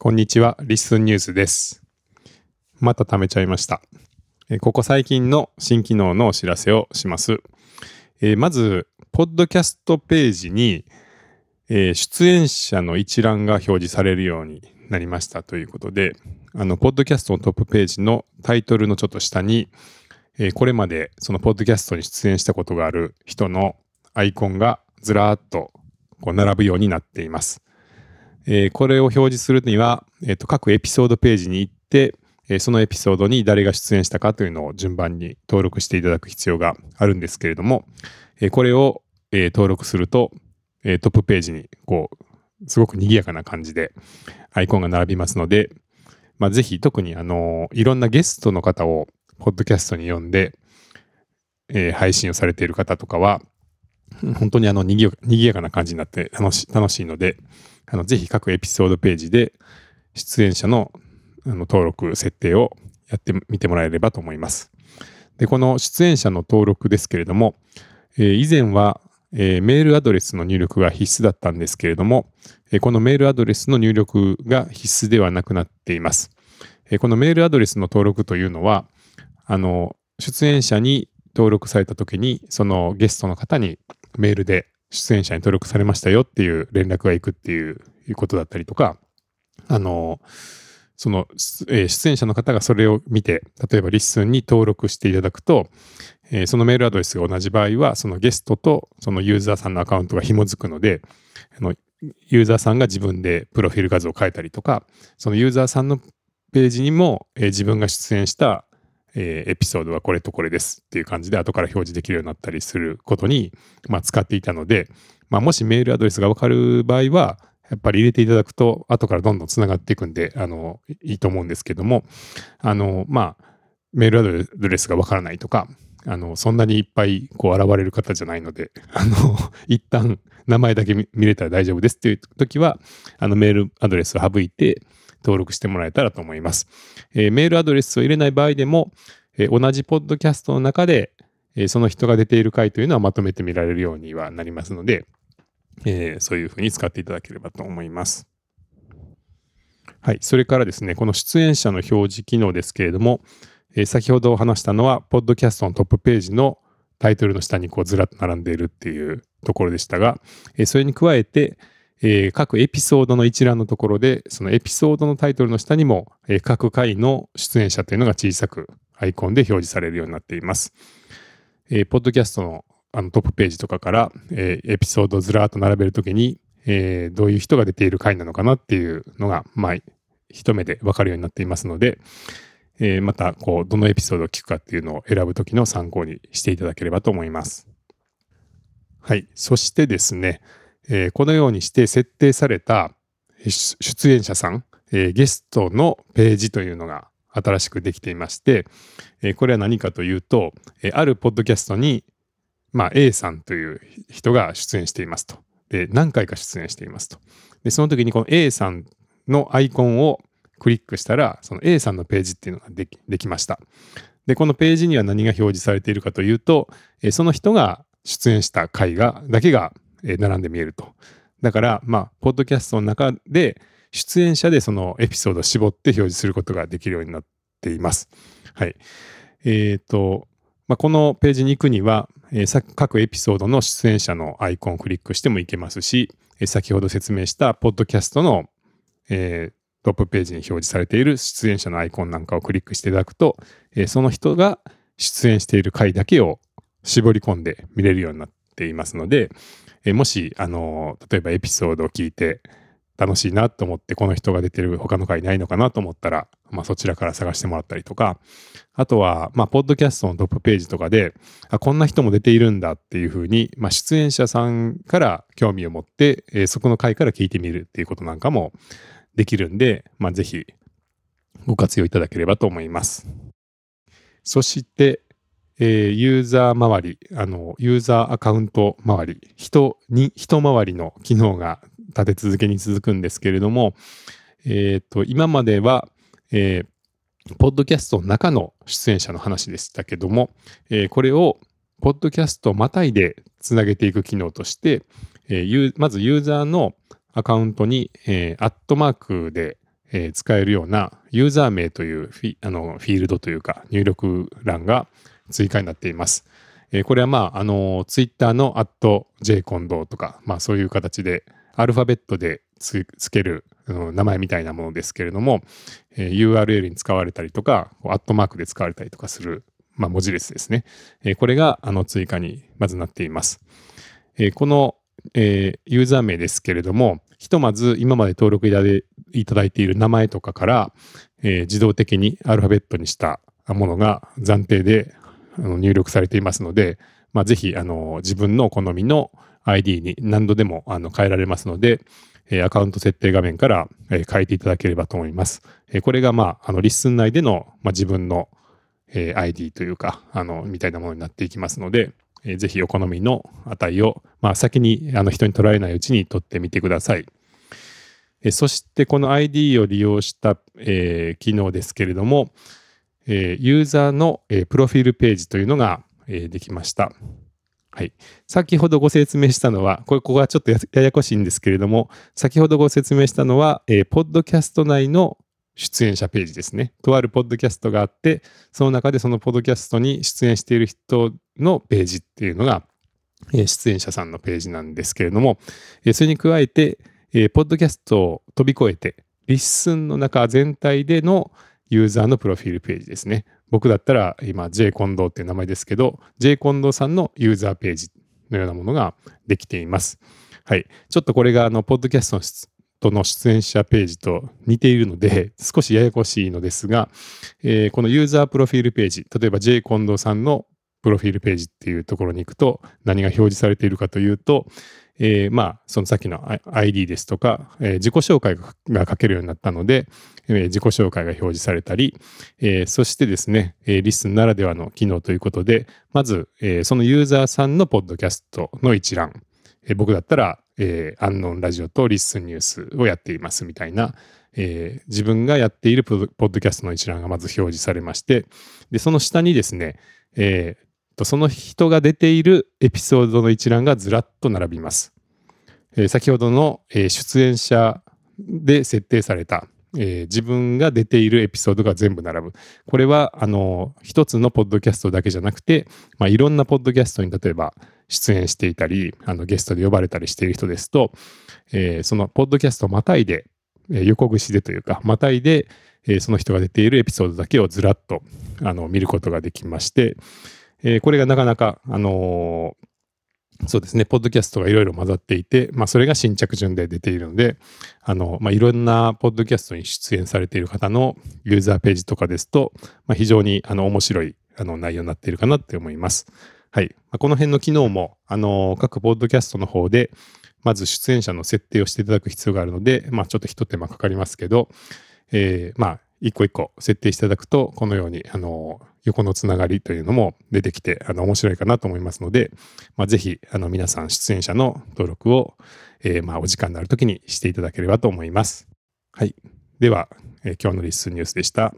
こんにちは、リッスンニュースです。また貯めちゃいました。ここ最近の新機能のお知らせをします。えーまず、ポッドキャストページに、えー出演者の一覧が表示されるようになりましたということで、あの、ポッドキャストのトップページのタイトルのちょっと下に、えーこれまでそのポッドキャストに出演したことがある人のアイコンがずらーっとこう並ぶようになっています。えーこれを表示するには、えーと各エピソードページに行って、えーそのエピソードに誰が出演したかというのを順番に登録していただく必要があるんですけれども、えこれを、え登録すると、えトップページにこうすごく賑やかな感じでアイコンが並びますので、まあ、ぜひ特にあのいろんなゲストの方をポッドキャストに呼んで、えー配信をされている方とかは本当にあの賑や賑やかな感じになって楽し楽しいのであのぜひ各エピソードページで出演者のあの登録設定をやってみてもらえればと思います。でこの出演者の登録ですけれども、えー以前は、えーメールアドレスの入力が必須だったんですけれども、えーこのメールアドレスの入力が必須ではなくなっています。えこのメールアドレスの登録というのはあの出演者に登録された時にそのゲストの方にメールで出演者に登録されましたよっていう連絡がいくっていうことだったりとかあのその、えー出演者の方がそれを見て例えば LISTEN に登録していただくと、えーそのメールアドレスが同じ場合はそのゲストとそのユーザーさんのアカウントが紐づくのであのユーザーさんが自分でプロフィール画像を変えたりとかそのユーザーさんのページにも、えー自分が出演したえーエピソードはこれとこれですっていう感じで後から表示できるようになったりすることに、まあ、使っていたので、まあ、もしメールアドレスが分かる場合はやっぱり入れていただくと後からどんどんつながっていくんであのいいと思うんですけどもあのまあメールアドレスが分からないとかあのそんなにいっぱいこう現れる方じゃないのであの 一旦名前だけ見れたら大丈夫ですっていう時はあのメールアドレスを省いて登録してもらえたらと思います。えーメールアドレスを入れない場合でも、えー同じポッドキャストの中で、えーその人が出ている回というのはまとめて見られるようにはなりますので、えそういうふうに使っていただければと思います。はい。それからですね、この出演者の表示機能ですけれども、え先ほどお話したのは、ポッドキャストのトップページのタイトルの下にこうずらっと並んでいるっていうところでしたが、えそれに加えて、えー各エピソードの一覧のところで、そのエピソードのタイトルの下にも、えー各回の出演者というのが小さくアイコンで表示されるようになっています。えーポッドキャストのあのトップページとかから、えーエピソードをずらっと並べるときに、えーどういう人が出ている回なのかなっていうのが、まあ、一目でわかるようになっていますので、えーまた、こう、どのエピソードを聞くかっていうのを選ぶときの参考にしていただければと思います。はい。そしてですね、えこのようにして設定された出演者さん、えゲストのページというのが新しくできていまして、えこれは何かというと、えあるポッドキャストに、まあ、A さんという人が出演していますと。で、何回か出演していますと。で、その時にこの A さんのアイコンをクリックしたら、その A さんのページっていうのができできました。で、このページには何が表示されているかというと、えその人が出演した回が、だけが、え並んで見えると。だから、まあ、ポッドキャストの中で、出演者でそのエピソードを絞って表示することができるようになっています。はい。えっ、と、まあ、このページに行くには、えー各エピソードの出演者のアイコンをクリックしてもいけますし、えー先ほど説明したポッドキャストの、えートップページに表示されている出演者のアイコンなんかをクリックしていただくと、えーその人が出演している回だけを絞り込んで見れるようになっていますので、えもし、あの例えばエピソードを聞いて楽しいなと思ってこの人が出てる他の回ないのかなと思ったら、まあ、そちらから探してもらったりとかあとは、まあ、ポッドキャストのトップページとかであこんな人も出ているんだっていうふうに、まあ、出演者さんから興味を持って、えーそこの回から聞いてみるっていうことなんかもできるんで、まあ、ぜひご活用いただければと思います。そして、えーユーザー周り、あの、ユーザーアカウント周り、人に、人周りの機能が立て続けに続くんですけれども、えっ、と、今までは、えーポッドキャストの中の出演者の話でしたけども、えーこれを、ポッドキャストまたいでつなげていく機能として、えーまずユーザーのアカウントに、えーアットマークで、えー使えるようなユーザー名というフィあのフィールドというか入力欄が追加になっています。えーこれはまあ、あの、ツイッターの jcond とか、まあそういう形でアルファベットでつけるあの名前みたいなものですけれども、えー URL に使われたりとか、アットマークで使われたりとかする、まあ、文字列ですね。えーこれがあの追加にまずなっています。えーこの、えーユーザー名ですけれども、ひとまず今まで登録いただいている名前とかから、えー自動的にアルファベットにしたものが暫定で入力されていますので、まあ、ぜひあの自分の好みの ID に何度でもあの変えられますので、えアカウント設定画面から、えー変えていただければと思います。えこれが、まあ、あの LISTEN 内での、まあ、自分の、え ID というか、あの、みたいなものになっていきますので、えーぜひお好みの値を、まあ、先にあの人に取られないうちに取ってみてください。えそしてこの ID を利用した、えー機能ですけれども、えユーザーの、えプロフィールページというのが、えできました。はい。先ほどご説明したのは、これ、ここはちょっとやややこしいんですけれども、先ほどご説明したのは、えーポッドキャスト内の出演者ページですね。とあるポッドキャストがあって、その中でそのポッドキャストに出演している人のページっていうのが、えー出演者さんのページなんですけれども、えーそれに加えて、えーポッドキャストを飛び越えて、 LISTEN の中全体でのユーザーのプロフィールページですね。僕だったら今 J コンドっていう名前ですけど、J コンドさんのユーザーページのようなものができています。はい。ちょっとこれがあの、ポッドキャストの質との出演者ページと似ているので、少しややこしいのですが、えーこのユーザープロフィールページ、例えば J コンドさんのプロフィールページっていうところに行くと何が表示されているかというと、えーまあ、そのさっきの ID ですとか、えー自己紹介が書けるようになったので、えー自己紹介が表示されたり、えーそしてですね、えーリスンならではの機能ということで、まず、えーそのユーザーさんのポッドキャストの一覧、えー僕だったら、えーアンノンラジオとリスンニュースをやっていますみたいな、えー自分がやっているポッドポッドキャストの一覧がまず表示されまして、で、その下にですね、えーとその人が出ているエピソードの一覧がずらっと並びます。えー先ほどの、えー出演者で設定された、えー自分が出ているエピソードが全部並ぶ。これは、あの、一つのポッドキャストだけじゃなくて、まあ、いろんなポッドキャストに例えば出演していたり、あのゲストで呼ばれたりしている人ですと、えそのポッドキャストをまたいで、え横串でというか、またいで、えその人が出ているエピソードだけをずらっとあの見ることができまして、えーこれがなかなか、あのーそうですね、ポッドキャストがいろいろ混ざっていて、まあ、それが新着順で出ているので、あの、まあ、いろんなポッドキャストに出演されている方のユーザーページとかですと、まあ、非常にあの面白いあの内容になっているかなって思います。はい。まあ、この辺の機能も、あの、各ポッドキャストの方で、まず出演者の設定をしていただく必要があるので、まあ、ちょっと一手間かかりますけど、えーまあ、一個一個設定していただくと、このように、あの、横のつながりというのも出てきて、あの、面白いかなと思いますので、まあ、ぜひ、あの、皆さん出演者の登録を、えーまあ、お時間のあるときにしていただければと思います。はい。では、えー今日のリッスンニュースでした。